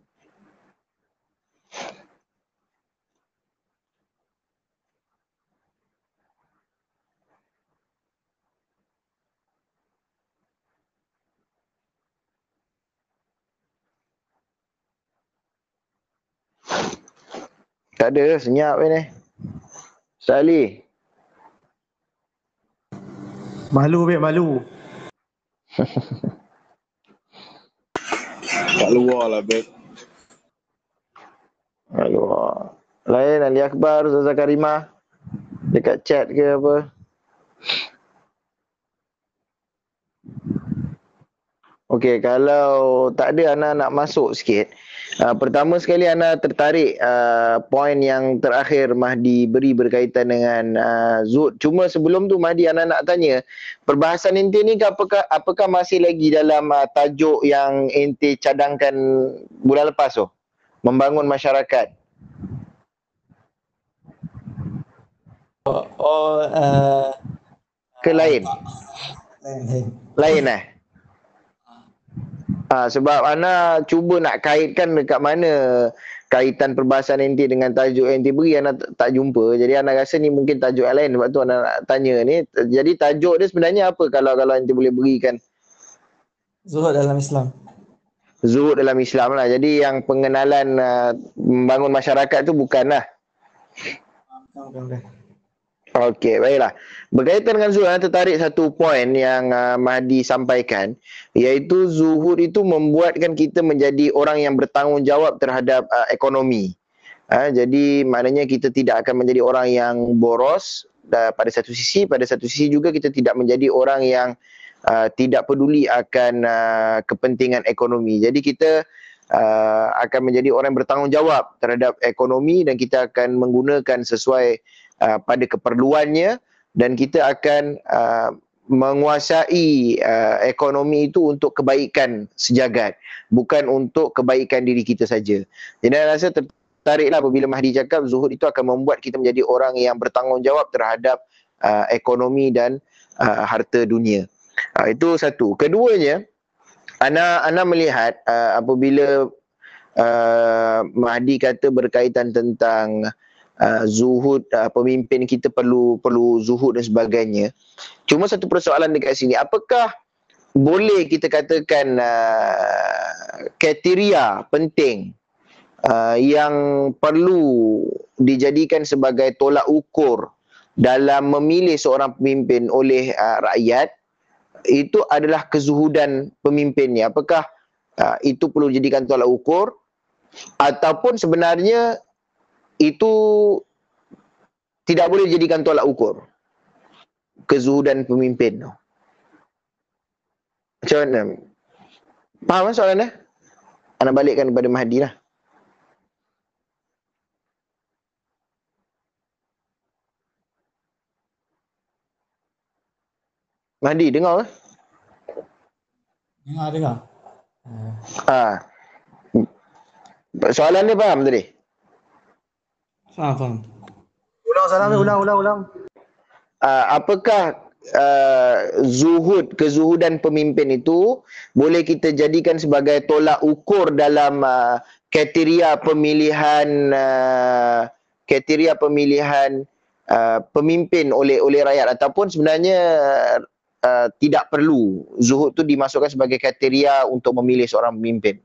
Tak ada, senyap ni. Sali. Malu, Bek, malu. Tak luar lah, Bek. Tak luar. Lain, Ali Akbar, Zaza Karimah. Dekat chat ke apa. Okey, kalau tak ada anak nak masuk sikit. Uh, pertama sekali Ana tertarik uh, poin yang terakhir Mahdi beri berkaitan dengan uh, Zud. Cuma sebelum tu Mahdi Ana nak tanya, perbahasan inti ni apakah apakah masih lagi dalam uh, tajuk yang inti cadangkan bulan lepas tu? Membangun masyarakat. Oh, oh uh, ke lain? Lain, lain eh? Ha, sebab Ana cuba nak kaitkan dekat mana kaitan perbahasan nanti dengan tajuk nanti beri anak tak jumpa. Jadi anak rasa ni mungkin tajuk lain sebab tu anak nak tanya ni. Jadi tajuk dia sebenarnya apa kalau kalau nanti boleh berikan? Zuhud dalam Islam. Zuhud dalam Islam lah. Jadi yang pengenalan uh, membangun masyarakat tu bukanlah. Bukan, bukan. Okey, baiklah. Berkaitan dengan saya tertarik satu poin yang uh, Mahdi sampaikan, iaitu zuhud itu membuatkan kita menjadi orang yang bertanggungjawab terhadap uh, ekonomi. Uh, jadi maknanya kita tidak akan menjadi orang yang boros uh, pada satu sisi, pada satu sisi juga kita tidak menjadi orang yang uh, tidak peduli akan uh, kepentingan ekonomi. Jadi kita uh, akan menjadi orang bertanggungjawab terhadap ekonomi dan kita akan menggunakan sesuai uh, pada keperluannya dan kita akan uh, menguasai uh, ekonomi itu untuk kebaikan sejagat bukan untuk kebaikan diri kita saja. Jadi saya rasa tertariklah apabila Mahdi cakap zuhud itu akan membuat kita menjadi orang yang bertanggungjawab terhadap uh, ekonomi dan uh, harta dunia. Uh, itu satu. Keduanya, ana ana melihat uh, apabila uh, Mahdi kata berkaitan tentang uh, zuhud uh, pemimpin kita perlu perlu zuhud dan sebagainya. Cuma satu persoalan dekat sini, apakah boleh kita katakan uh, kriteria penting uh, yang perlu dijadikan sebagai tolak ukur dalam memilih seorang pemimpin oleh uh, rakyat itu adalah kezuhudan pemimpinnya. Apakah uh, itu perlu dijadikan tolak ukur ataupun sebenarnya itu tidak boleh dijadikan tolak ukur kezuhudan pemimpin tu. Macam mana? Faham kan soalan dah? Anak balikkan kepada Mahdi lah. Mahdi, dengar ke? Dengar, dengar. Ha. Soalan dia faham tadi? Faham, faham. Ulang salam hmm. ulang, ulang, ulang. Uh, apakah uh, zuhud, kezuhudan pemimpin itu boleh kita jadikan sebagai tolak ukur dalam uh, kriteria pemilihan uh, kriteria pemilihan uh, pemimpin oleh oleh rakyat ataupun sebenarnya uh, tidak perlu zuhud tu dimasukkan sebagai kriteria untuk memilih seorang pemimpin.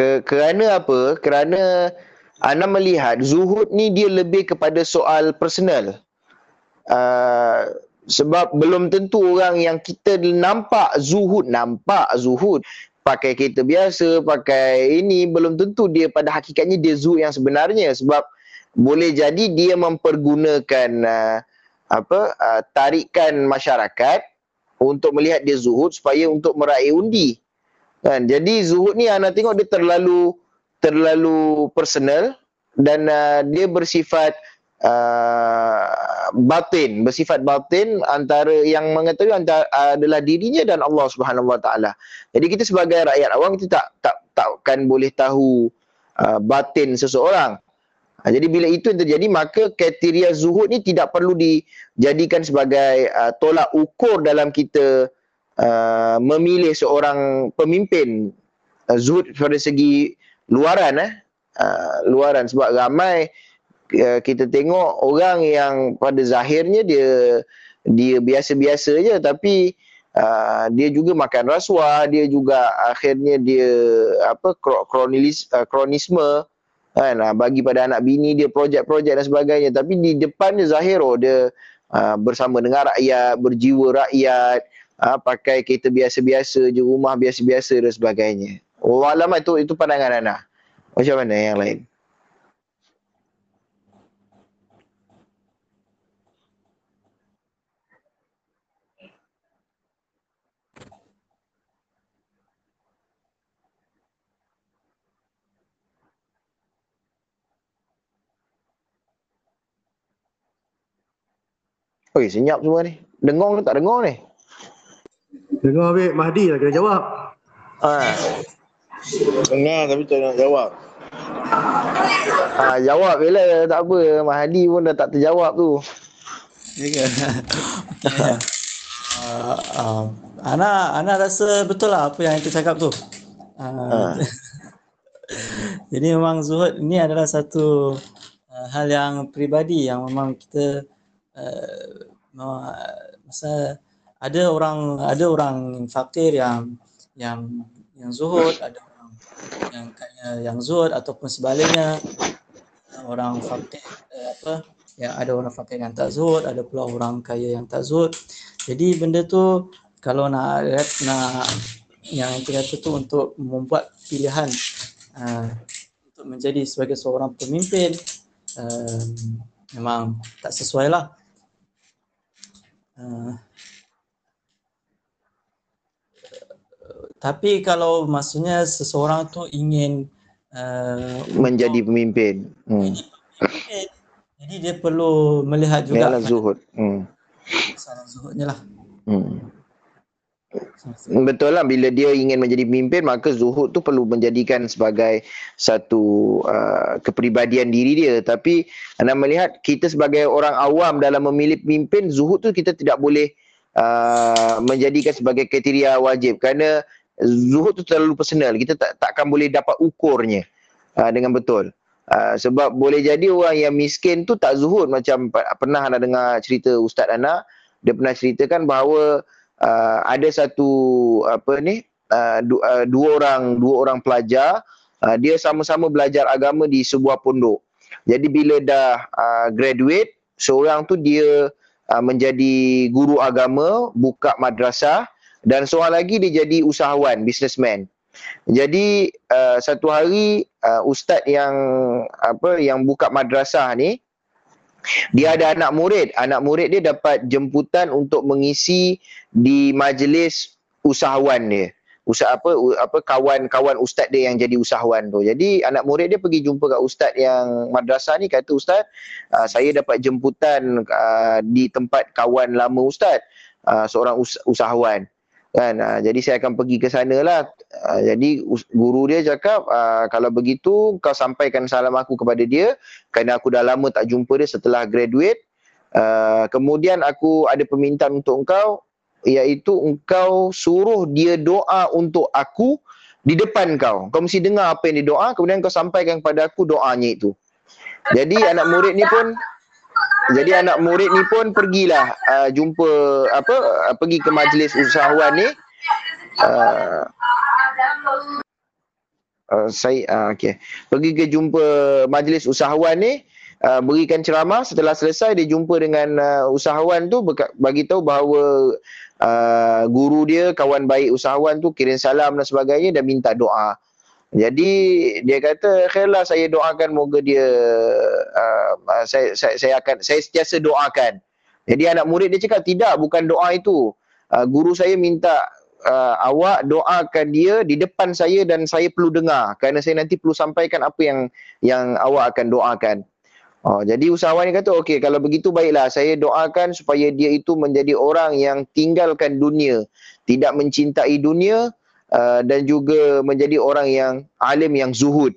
Ke, kerana apa? Kerana anda melihat zuhud ni dia lebih kepada soal personal. Uh, sebab belum tentu orang yang kita nampak zuhud, nampak zuhud pakai kereta biasa, pakai ini belum tentu dia pada hakikatnya dia zuhud yang sebenarnya sebab boleh jadi dia mempergunakan uh, apa uh, tarikan masyarakat untuk melihat dia zuhud supaya untuk meraih undi. Kan? Jadi zuhud ni anda tengok dia terlalu terlalu personal dan uh, dia bersifat uh, batin, bersifat batin antara yang mengetahui antara adalah dirinya dan Allah Subhanahu Wa Taala. Jadi kita sebagai rakyat awam kita tak tak takkan boleh tahu uh, batin seseorang. Ha, jadi bila itu yang terjadi maka kriteria zuhud ni tidak perlu dijadikan sebagai uh, tolak ukur dalam kita uh, memilih seorang pemimpin uh, zuhud pada segi luaran eh? Uh, luaran sebab ramai uh, kita tengok orang yang pada zahirnya dia dia biasa-biasa je tapi uh, dia juga makan rasuah dia juga akhirnya dia apa kronilis uh, kronisme kan? Uh, bagi pada anak bini dia projek-projek dan sebagainya. Tapi di depannya zahir oh dia uh, bersama dengan rakyat berjiwa rakyat uh, pakai kereta biasa-biasa je rumah biasa-biasa dan sebagainya. Wallahualam itu itu pandangan anak. Macam mana yang lain? Oi, senyap semua ni. Dengar ke tak dengar ni? Dengar Habib, Mahdi lah kena jawab. Ha. Dengar tapi tak nak jawab. Ha, jawab bila tak apa. Mahdi pun dah tak terjawab tu. Ya ke? uh, uh, Ana Ana rasa betul lah apa yang kita cakap tu. Uh, Jadi memang zuhud ini adalah satu uh, hal yang peribadi yang memang kita uh, masa ada orang ada orang fakir yang yang yang zuhud, ada orang yang kaya yang zuhud ataupun sebaliknya orang fakir uh, apa ya ada orang fakir yang tak zuhud, ada pula orang kaya yang tak zuhud. Jadi benda tu kalau nak nak yang kita kata tu untuk membuat pilihan uh, untuk menjadi sebagai seorang pemimpin uh, memang tak sesuai lah. Uh, tapi kalau maksudnya seseorang tu ingin uh, menjadi pemimpin. Hmm. Jadi dia perlu melihat juga. Ialah zuhud. Hmm. Salah zuhudnya lah. Hmm. Betul lah bila dia ingin menjadi pemimpin maka zuhud tu perlu menjadikan sebagai satu uh, kepribadian diri dia tapi anda melihat kita sebagai orang awam dalam memilih pemimpin zuhud tu kita tidak boleh uh, menjadikan sebagai kriteria wajib kerana zuhud tu terlalu personal. Kita tak takkan boleh dapat ukurnya. Uh, dengan betul. Uh, sebab boleh jadi orang yang miskin tu tak zuhud. Macam pernah anda dengar cerita ustaz anak dia pernah ceritakan bahawa uh, ada satu apa ni uh, du, uh, dua orang dua orang pelajar uh, dia sama-sama belajar agama di sebuah pondok. Jadi bila dah uh, graduate seorang tu dia uh, menjadi guru agama, buka madrasah dan seorang lagi dia jadi usahawan, businessman. Jadi uh, satu hari uh, ustaz yang apa yang buka madrasah ni dia ada anak murid. Anak murid dia dapat jemputan untuk mengisi di majlis usahawan dia. Usaha apa apa kawan-kawan ustaz dia yang jadi usahawan tu. Jadi anak murid dia pergi jumpa kat ustaz yang madrasah ni kata ustaz, uh, saya dapat jemputan uh, di tempat kawan lama ustaz, uh, seorang us- usahawan kan? Uh, jadi saya akan pergi ke sana lah uh, jadi guru dia cakap uh, kalau begitu kau sampaikan salam aku kepada dia kerana aku dah lama tak jumpa dia setelah graduate. Uh, kemudian aku ada permintaan untuk engkau iaitu engkau suruh dia doa untuk aku di depan kau. Kau mesti dengar apa yang dia doa kemudian kau sampaikan kepada aku doanya itu. Jadi anak murid ni pun jadi anak murid ni pun pergilah uh, jumpa apa uh, pergi ke majlis usahawan ni. Uh, uh, saya uh, okey pergi ke jumpa majlis usahawan ni uh, berikan ceramah. Setelah selesai dia jumpa dengan uh, usahawan tu bagi tahu bahawa uh, guru dia kawan baik usahawan tu kirim salam dan sebagainya dan minta doa jadi dia kata khairlah saya doakan moga dia uh, saya, saya saya akan saya sentiasa doakan. Jadi anak murid dia cakap tidak bukan doa itu. Uh, guru saya minta uh, awak doakan dia di depan saya dan saya perlu dengar kerana saya nanti perlu sampaikan apa yang yang awak akan doakan. Oh, jadi usahawan ni kata okey kalau begitu baiklah saya doakan supaya dia itu menjadi orang yang tinggalkan dunia, tidak mencintai dunia Uh, dan juga menjadi orang yang alim yang zuhud.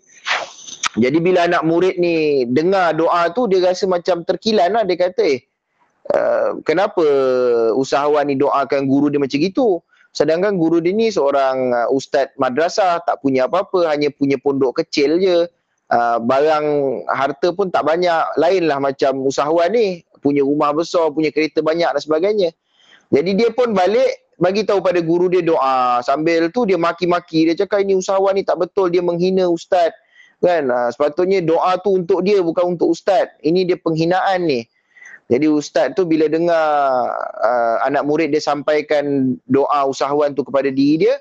Jadi bila anak murid ni dengar doa tu dia rasa macam terkilan lah. Dia kata eh uh, kenapa usahawan ni doakan guru dia macam gitu. Sedangkan guru dia ni seorang uh, ustaz madrasah tak punya apa-apa hanya punya pondok kecil je. Uh, barang harta pun tak banyak lain lah macam usahawan ni punya rumah besar, punya kereta banyak dan sebagainya. Jadi dia pun balik bagi tahu pada guru dia doa. Sambil tu dia maki-maki. Dia cakap ini usahawan ni tak betul. Dia menghina ustaz. Kan? Ha, sepatutnya doa tu untuk dia bukan untuk ustaz. Ini dia penghinaan ni. Jadi ustaz tu bila dengar uh, anak murid dia sampaikan doa usahawan tu kepada diri dia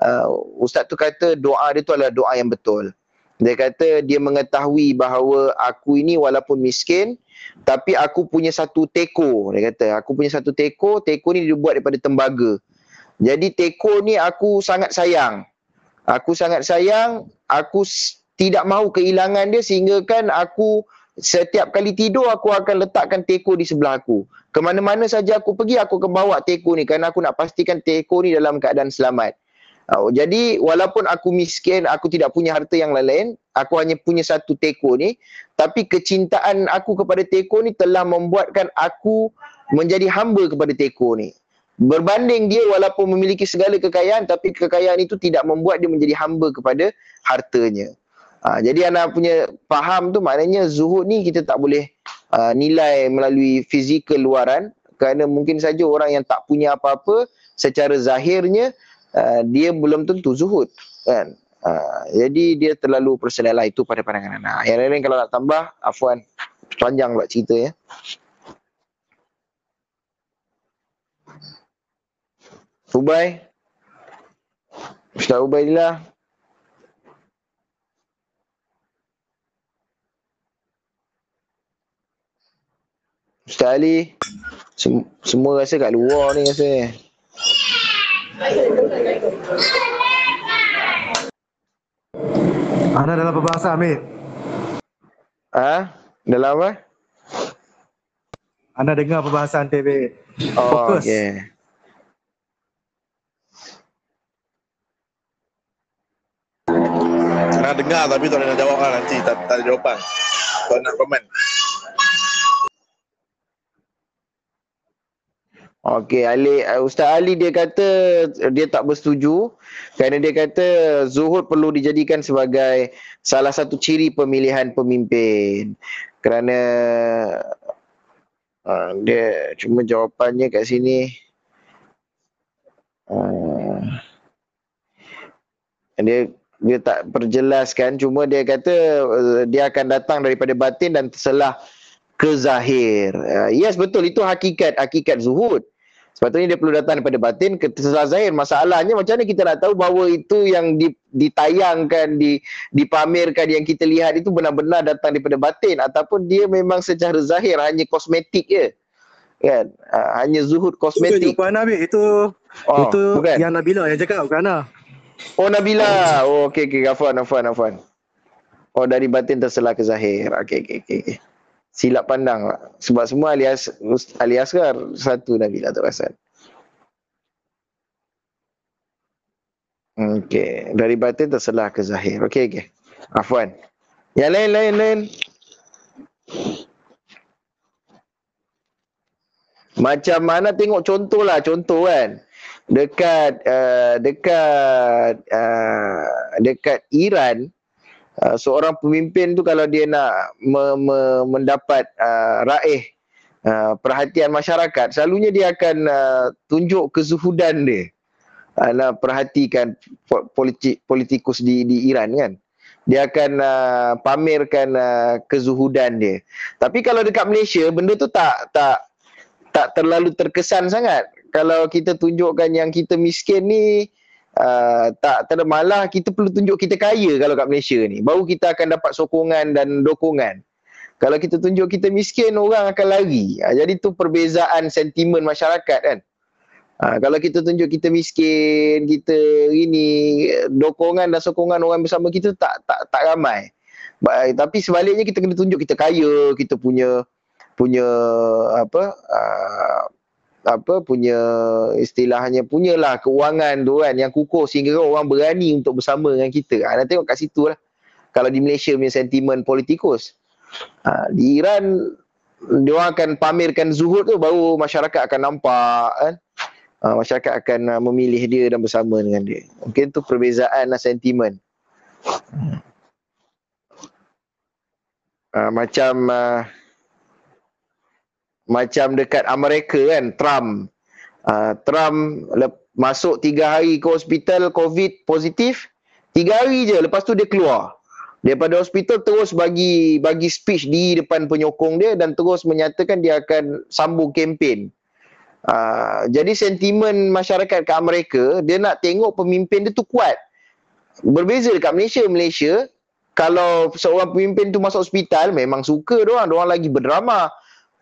uh, ustaz tu kata doa dia tu adalah doa yang betul. Dia kata dia mengetahui bahawa aku ini walaupun miskin tapi aku punya satu teko dia kata. Aku punya satu teko teko ni dibuat daripada tembaga. Jadi teko ni aku sangat sayang. Aku sangat sayang aku tidak mahu kehilangan dia sehingga kan aku setiap kali tidur aku akan letakkan teko di sebelah aku. Ke mana-mana saja aku pergi aku akan bawa teko ni kerana aku nak pastikan teko ni dalam keadaan selamat Oh, jadi walaupun aku miskin, aku tidak punya harta yang lain-lain, aku hanya punya satu teko ni, tapi kecintaan aku kepada teko ni telah membuatkan aku menjadi hamba kepada teko ni. berbanding dia walaupun memiliki segala kekayaan tapi kekayaan itu tidak membuat dia menjadi hamba kepada hartanya. Ha, jadi anak punya faham tu maknanya zuhud ni kita tak boleh uh, nilai melalui fizikal luaran kerana mungkin saja orang yang tak punya apa-apa secara zahirnya uh, dia belum tentu zuhud kan. Uh, jadi dia terlalu personal lah itu pada pandangan anak. Yang lain-lain kalau nak tambah, afwan panjang pula cerita ya. Ubay. Ustaz Ubaidillah. Ustaz Ali. Sem- semua rasa kat luar ni rasa. Anda dalam perbahasan, Amir. Ha? Dalam apa? Anda dengar perbahasan TV. Oh, Fokus. okay. Nak dengar tapi tak boleh nak jawab lah nanti. Tak, tak ada jawapan. Tak nak komen. Okey, Ali uh, Ustaz Ali dia kata dia tak bersetuju kerana dia kata zuhud perlu dijadikan sebagai salah satu ciri pemilihan pemimpin. Kerana uh, dia cuma jawapannya kat sini uh, dia dia tak perjelaskan cuma dia kata uh, dia akan datang daripada batin dan terselah ke zahir. Uh, yes betul itu hakikat hakikat zuhud. Sepatutnya dia perlu datang daripada batin ke zahir. Masalahnya macam mana kita nak tahu bahawa itu yang di, ditayangkan, di, dipamerkan, yang kita lihat itu benar-benar datang daripada batin ataupun dia memang secara zahir hanya kosmetik je. Kan? Uh, hanya zuhud Itu kosmetik. jawapan Amir. Itu, Oh, itu bukan. yang Nabila yang cakap, bukan Ana. Oh Nabila. Oh okey okey Afwan Afwan Afwan. Oh dari batin terselah ke zahir. Okey okey okey. Okay. Silap pandang lah. Sebab semua alias alias kan satu Nabila tu pasal. Okey, dari batin terselah ke zahir. Okey okey. Afwan. Yang lain lain lain. Macam mana tengok contoh lah, contoh kan dekat uh, dekat uh, dekat Iran uh, seorang pemimpin tu kalau dia nak me, me, mendapat uh, raih uh, perhatian masyarakat selalunya dia akan uh, tunjuk kezuhudan dia. Uh, nak perhatikan po- politik politikus di di Iran kan. Dia akan uh, pamerkan uh, kezuhudan dia. Tapi kalau dekat Malaysia benda tu tak tak tak terlalu terkesan sangat. Kalau kita tunjukkan yang kita miskin ni uh, tak tak malah kita perlu tunjuk kita kaya kalau kat Malaysia ni. Baru kita akan dapat sokongan dan dokongan. Kalau kita tunjuk kita miskin orang akan lari. Uh, jadi tu perbezaan sentimen masyarakat kan? Uh, kalau kita tunjuk kita miskin kita ini dokongan dan sokongan orang bersama kita tak tak tak ramai. Ba- tapi sebaliknya kita kena tunjuk kita kaya kita punya punya apa apa punya istilahnya punyalah keuangan tu kan yang kukuh sehingga orang berani untuk bersama dengan kita. Ha, nanti tengok kat situ lah. Kalau di Malaysia punya sentimen politikus. Ha, di Iran dia orang akan pamerkan zuhud tu baru masyarakat akan nampak kan. Ha, masyarakat akan uh, memilih dia dan bersama dengan dia. Mungkin tu perbezaan lah sentimen. Ha, macam uh, macam dekat Amerika kan Trump. Uh, Trump masuk tiga hari ke hospital COVID positif tiga hari je. Lepas tu dia keluar. Daripada hospital terus bagi bagi speech di depan penyokong dia dan terus menyatakan dia akan sambung kempen. Uh, jadi sentimen masyarakat ke Amerika dia nak tengok pemimpin dia tu kuat. Berbeza dekat Malaysia Malaysia kalau seorang pemimpin tu masuk hospital memang suka dia orang lagi berdrama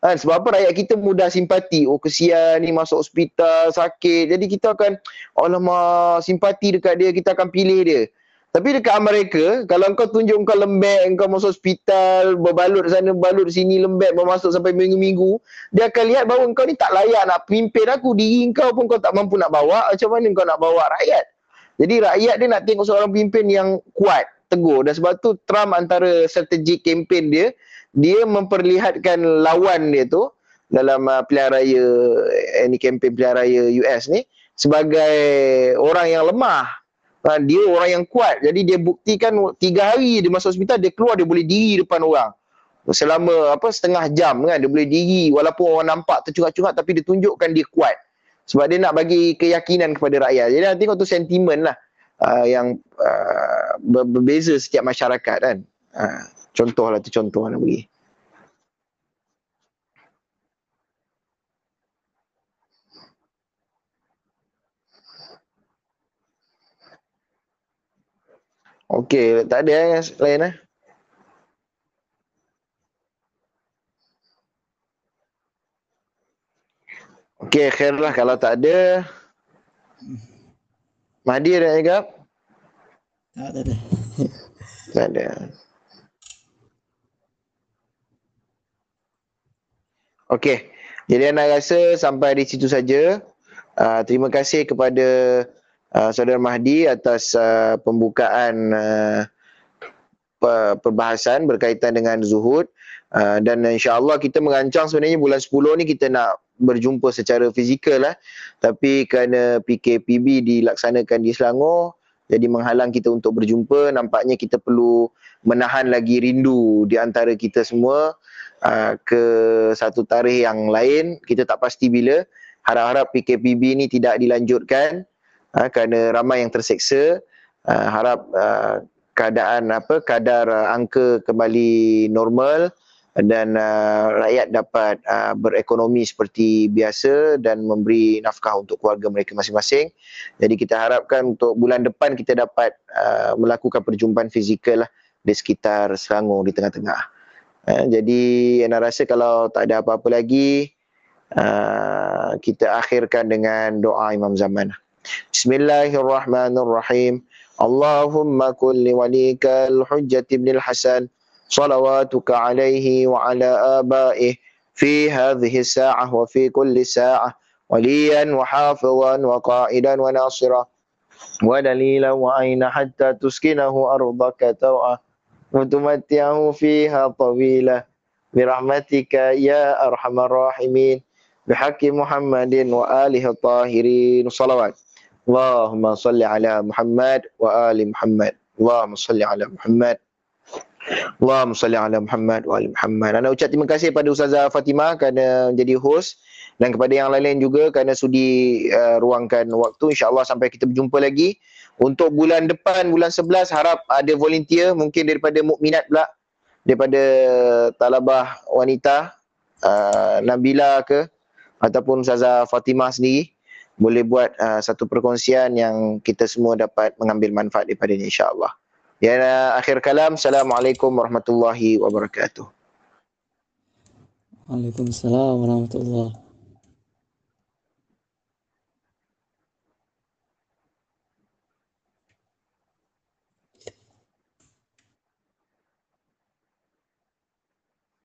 Kan, sebab apa rakyat kita mudah simpati. Oh kesian ni masuk hospital, sakit. Jadi kita akan, alamak, simpati dekat dia, kita akan pilih dia. Tapi dekat Amerika, kalau kau tunjuk kau lembek, kau masuk hospital, berbalut sana, berbalut sini, lembek, bermasuk sampai minggu-minggu, dia akan lihat bahawa kau ni tak layak nak pimpin aku. Diri kau pun kau tak mampu nak bawa, macam mana kau nak bawa rakyat? Jadi rakyat dia nak tengok seorang pemimpin yang kuat, teguh. Dan sebab tu Trump antara strategi kempen dia, dia memperlihatkan lawan dia tu dalam uh, pilihan raya eh, ni kempen pilihan raya US ni sebagai orang yang lemah. Uh, dia orang yang kuat. Jadi dia buktikan tiga hari dia masuk hospital dia keluar dia boleh diri depan orang. Selama apa setengah jam kan dia boleh diri walaupun orang nampak tercungak-cungak tapi dia tunjukkan dia kuat. Sebab dia nak bagi keyakinan kepada rakyat. Jadi nanti kau tu sentimen lah uh, yang uh, berbeza setiap masyarakat kan. Uh, contoh lah tu contoh nak bagi. Okey, tak ada yang lain eh? Okey, khair lah kalau tak ada. Mahdi ada yang tak ada. Tak ada. Okey, jadi anak rasa sampai di situ saja. Uh, terima kasih kepada uh, saudara Mahdi atas uh, pembukaan uh, perbahasan berkaitan dengan zuhud. Uh, dan insya-Allah kita merancang sebenarnya bulan 10 ni kita nak berjumpa secara fizikal lah. Tapi kerana PKPB dilaksanakan di Selangor jadi menghalang kita untuk berjumpa nampaknya kita perlu menahan lagi rindu di antara kita semua uh, ke satu tarikh yang lain kita tak pasti bila harap-harap PKPB ni tidak dilanjutkan uh, kerana ramai yang terseksa uh, harap uh, keadaan apa kadar uh, angka kembali normal dan uh, rakyat dapat uh, berekonomi seperti biasa dan memberi nafkah untuk keluarga mereka masing-masing. Jadi kita harapkan untuk bulan depan kita dapat uh, melakukan perjumpaan fizikal lah di sekitar Selangor di tengah-tengah. Uh, jadi saya rasa kalau tak ada apa-apa lagi uh, kita akhirkan dengan doa Imam Zaman. Bismillahirrahmanirrahim. Allahumma kulli walikal hujjat ibn al-Hasan. صلواتك عليه وعلى آبائه في هذه الساعة وفي كل ساعة وليا وحافظا وقائدا وناصرا ودليلا وأين حتى تسكنه أرضك توعا وتمتعه فيها طويلا برحمتك يا أرحم الراحمين بحق محمد وآله الطاهرين صلوات اللهم صل على محمد وآل محمد اللهم صل على محمد Allahumma salli ala Muhammad wa ali Muhammad. Anda ucap terima kasih kepada Ustazah Fatimah kerana menjadi host dan kepada yang lain-lain juga kerana sudi uh, ruangkan waktu. InsyaAllah sampai kita berjumpa lagi. Untuk bulan depan, bulan 11, harap ada volunteer mungkin daripada mukminat pula. Daripada talabah wanita, uh, Nabila ke ataupun Ustazah Fatimah sendiri boleh buat uh, satu perkongsian yang kita semua dapat mengambil manfaat daripadanya insyaAllah. Ya akhir kalam. Assalamualaikum warahmatullahi wabarakatuh. Waalaikumsalam warahmatullahi